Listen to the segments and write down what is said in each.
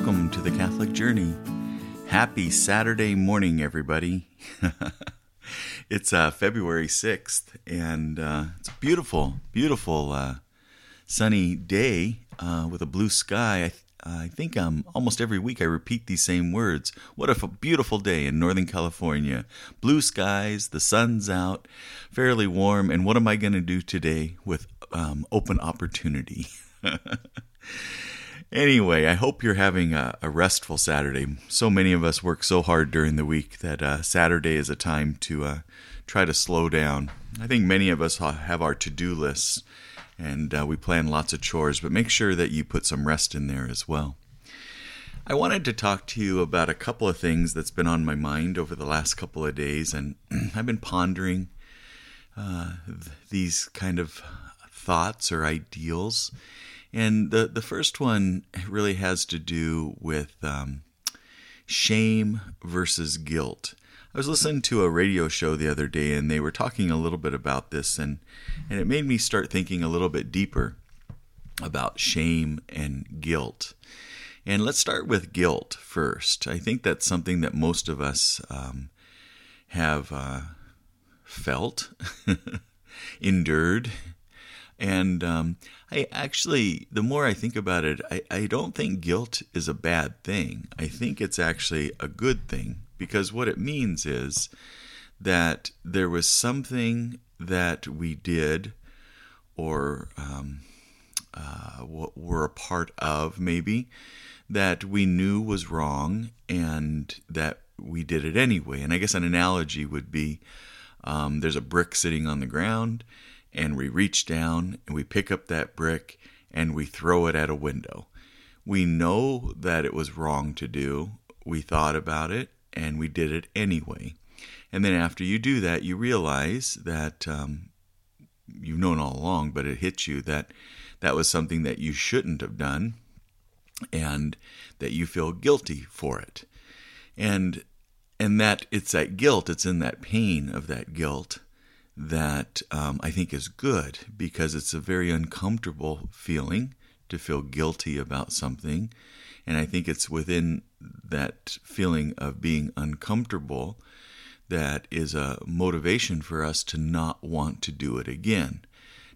welcome to the Catholic Journey. Happy Saturday morning, everybody. it's uh, February 6th, and uh, it's a beautiful, beautiful uh, sunny day uh, with a blue sky. I, th- I think um, almost every week I repeat these same words. What a f- beautiful day in Northern California. Blue skies, the sun's out, fairly warm, and what am I going to do today with um, open opportunity? Anyway, I hope you're having a, a, restful Saturday. So many of us work so hard during the week that uh, Saturday is a time to uh, try to slow down. I think many of us have our to do lists and uh, we plan lots of chores, but make sure that you put some rest in there as well. I wanted to talk to you about a couple of things that's been on my mind over the last couple of days, and I've been pondering uh, th- these kind of thoughts or ideals and the, the first one really has to do with um, shame versus guilt. I was listening to a radio show the other day and they were talking a little bit about this, and, and it made me start thinking a little bit deeper about shame and guilt. And let's start with guilt first. I think that's something that most of us um, have uh, felt, endured, and um, I actually, the more I think about it, I, I don't think guilt is a bad thing. I think it's actually a good thing because what it means is that there was something that we did or um, uh, were a part of, maybe, that we knew was wrong and that we did it anyway. And I guess an analogy would be um, there's a brick sitting on the ground and we reach down and we pick up that brick and we throw it at a window. We know that it was wrong to do. We thought about it and we did it anyway. And then after you do that, you realize that um, you've known all along, but it hits you that that was something that you shouldn't have done and that you feel guilty for it. And and that it's that guilt, it's in that pain of that guilt that um, I think is good because it's a very uncomfortable feeling to feel guilty about something. And I think it's within that feeling of being uncomfortable that is a motivation for us to not want to do it again.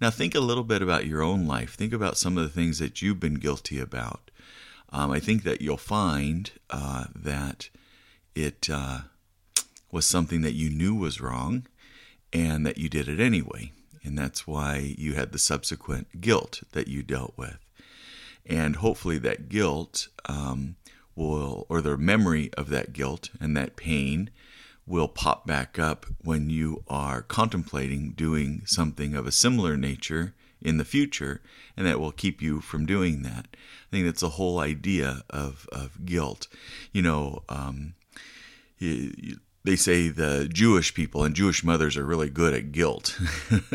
Now, think a little bit about your own life. Think about some of the things that you've been guilty about. Um, I think that you'll find uh, that it uh, was something that you knew was wrong and that you did it anyway. And that's why you had the subsequent guilt that you dealt with. And hopefully, that guilt um, will, or the memory of that guilt and that pain will pop back up when you are contemplating doing something of a similar nature in the future, and that will keep you from doing that. I think that's the whole idea of, of guilt. You know, um, you, you, they say the Jewish people and Jewish mothers are really good at guilt.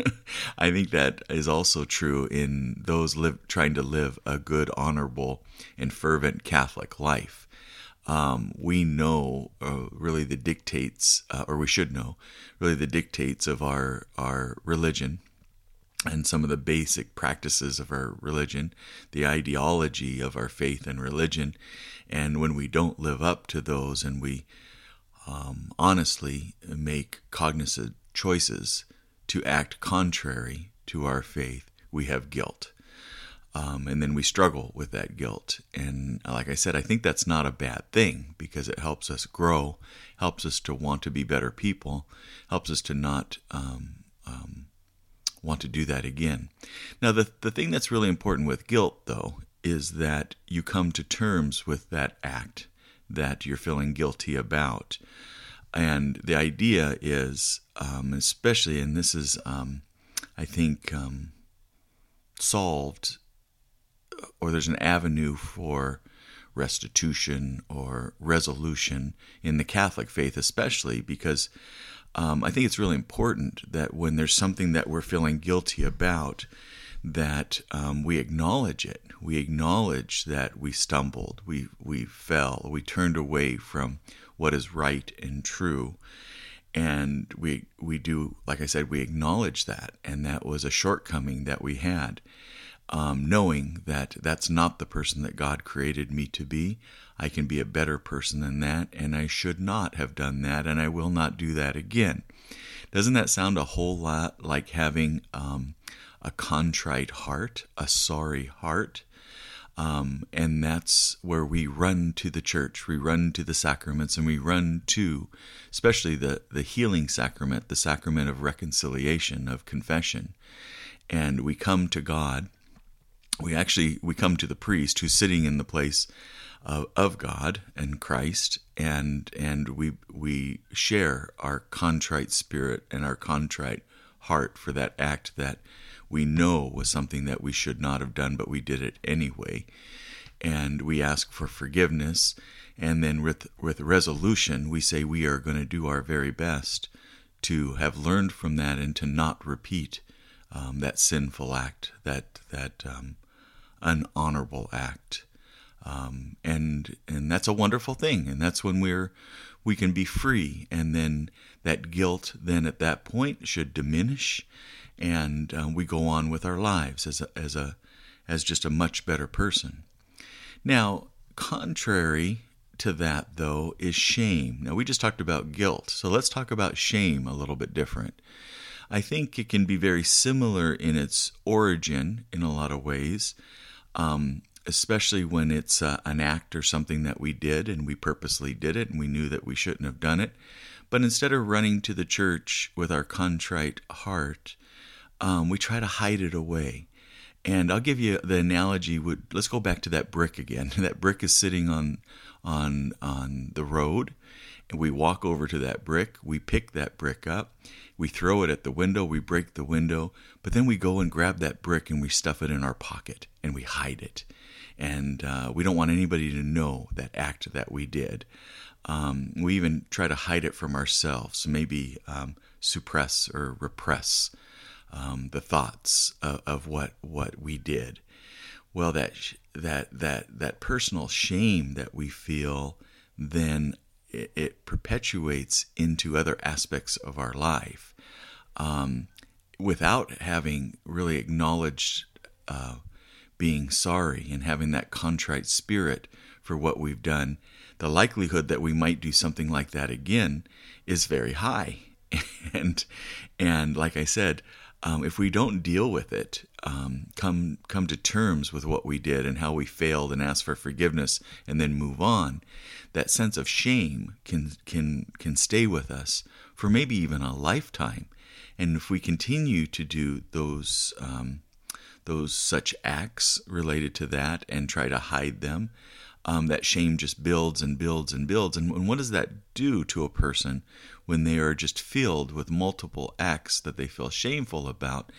I think that is also true in those live, trying to live a good, honorable, and fervent Catholic life. Um, we know uh, really the dictates, uh, or we should know, really the dictates of our our religion and some of the basic practices of our religion, the ideology of our faith and religion. And when we don't live up to those and we um, honestly make cognizant choices to act contrary to our faith, we have guilt. Um, and then we struggle with that guilt. And like I said, I think that's not a bad thing because it helps us grow, helps us to want to be better people, helps us to not um, um, want to do that again. Now, the, the thing that's really important with guilt, though, is that you come to terms with that act that you're feeling guilty about. And the idea is, um, especially, and this is, um, I think, um, solved, or there's an avenue for restitution or resolution in the Catholic faith, especially because um, I think it's really important that when there's something that we're feeling guilty about, that um, we acknowledge it. We acknowledge that we stumbled, we we fell, we turned away from what is right and true, and we we do like I said, we acknowledge that, and that was a shortcoming that we had. um, knowing that that's not the person that God created me to be. I can be a better person than that, and I should not have done that, and I will not do that again. Doesn't that sound a whole lot like having um, a contrite heart, a sorry heart? Um, and that's where we run to the church, we run to the sacraments, and we run to, especially the, the healing sacrament, the sacrament of reconciliation, of confession. And we come to God. We actually we come to the priest who's sitting in the place of, of God and Christ, and and we we share our contrite spirit and our contrite heart for that act that we know was something that we should not have done, but we did it anyway. And we ask for forgiveness. And then with, with resolution, we say we are going to do our very best to have learned from that and to not repeat um, that sinful act, that, that um, unhonorable act. Um, and and that's a wonderful thing, and that's when we're we can be free, and then that guilt then at that point should diminish, and um, we go on with our lives as a, as a as just a much better person. Now, contrary to that though is shame. Now we just talked about guilt, so let's talk about shame a little bit different. I think it can be very similar in its origin in a lot of ways, um, especially when it's uh, an act or something that we did and we purposely did it and we knew that we shouldn't have done it. But instead of running to the church with our contrite heart, um, we try to hide it away. And I'll give you the analogy. Would let's go back to that brick again. that brick is sitting on on on the road, and we walk over to that brick. We pick that brick up. We throw it at the window. We break the window, but then we go and grab that brick and we stuff it in our pocket and we hide it. And uh, we don't want anybody to know that act that we did. Um, we even try to hide it from ourselves, maybe um, suppress or repress um, the thoughts of, of, what what we did. Well, that that that that personal shame that we feel, then it, it perpetuates into other aspects of our life, um, without having really acknowledged uh, being sorry and having that contrite spirit for what we've done. The likelihood that we might do something like that again is very high, and and like I said, um, if we don't deal with it, um, come come to terms with what we did and how we failed, and ask for forgiveness, and then move on, that sense of shame can can can stay with us for maybe even a lifetime. And if we continue to do those um, those such acts related to that and try to hide them, um, that shame just builds and builds and builds. And, and what does that do to a person when they are just filled with multiple acts that they feel shameful about?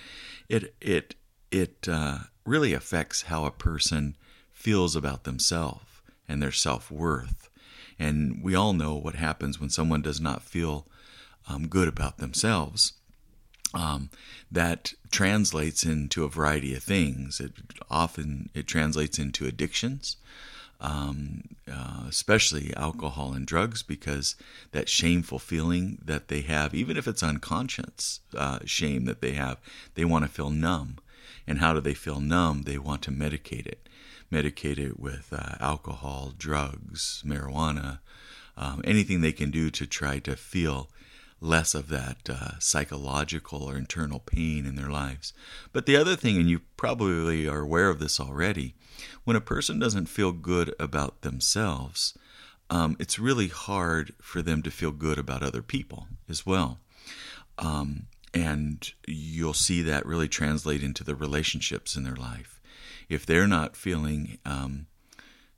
It it it uh, really affects how a person feels about themselves and their self worth. And we all know what happens when someone does not feel um, good about themselves. Um, that translates into a variety of things. It often it translates into addictions um, uh, especially alcohol and drugs, because that shameful feeling that they have, even if it's unconscious uh, shame that they have, they want to feel numb. And how do they feel numb? They want to medicate it, medicate it with uh, alcohol, drugs, marijuana, um, anything they can do to try to feel less of that uh, psychological or internal pain in their lives. But the other thing, and you probably are aware of this already, when a person doesn't feel good about themselves, um, it's really hard for them to feel good about other people as well. Um, and you'll see that really translate into the relationships in their life. If they're not feeling um,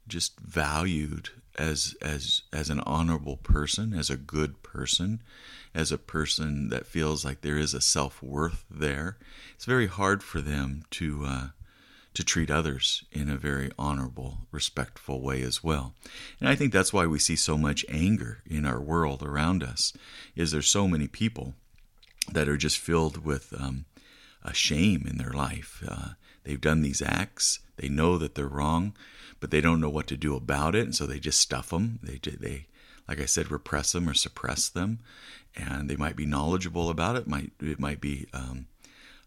just valued as as as an honorable person, as a good person, as a person that feels like there is a self worth there, it's very hard for them to uh, to treat others in a very honorable, respectful way as well. And I think that's why we see so much anger in our world around us. Is there's so many people that are just filled with um, a shame in their life. Uh, they've done these acts. They know that they're wrong, but they don't know what to do about it, and so they just stuff them. They they like I said, repress them or suppress them, and they might be knowledgeable about it. Might it might be um,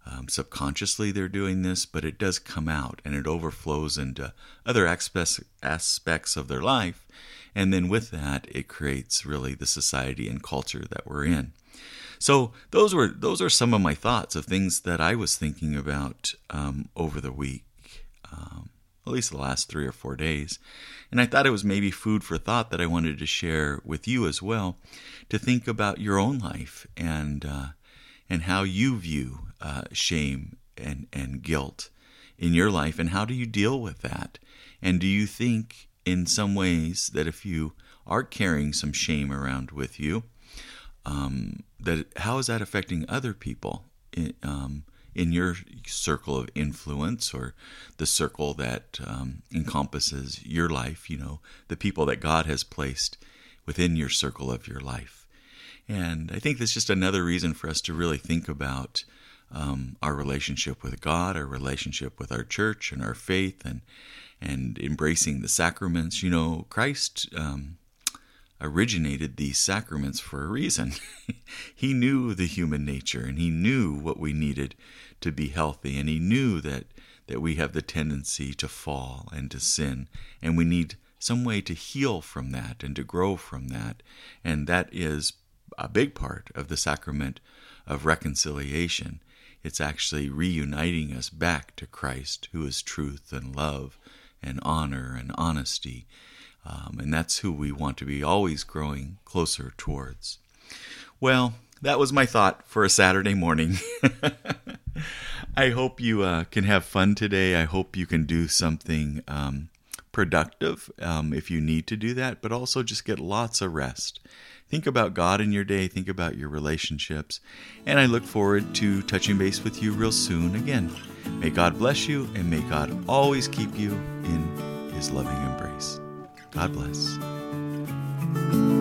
um, subconsciously they're doing this, but it does come out and it overflows into other aspects aspects of their life, and then with that, it creates really the society and culture that we're in. So those were those are some of my thoughts of things that I was thinking about um, over the week, um, at least the last three or four days, and I thought it was maybe food for thought that I wanted to share with you as well, to think about your own life and uh, and how you view uh, shame and, and guilt in your life, and how do you deal with that? And do you think, in some ways, that if you are carrying some shame around with you, um, that how is that affecting other people in, um, in your circle of influence or the circle that um, encompasses your life? You know, the people that God has placed within your circle of your life. And I think that's just another reason for us to really think about um, our relationship with God, our relationship with our church and our faith, and and embracing the sacraments. You know, Christ um, originated these sacraments for a reason. he knew the human nature, and he knew what we needed to be healthy, and he knew that that we have the tendency to fall and to sin, and we need some way to heal from that and to grow from that, and that is a big part of the sacrament of reconciliation. It's actually reuniting us back to Christ, who is truth and love and honor and honesty. Um, and that's who we want to be always growing closer towards. Well, that was my thought for a Saturday morning. I hope you uh, can have fun today. I hope you can do something um, productive um, if you need to do that, but also just get lots of rest. Think about God in your day, think about your relationships, and I look forward to touching base with you real soon again. May God bless you, and may God always keep you in His loving embrace. God bless.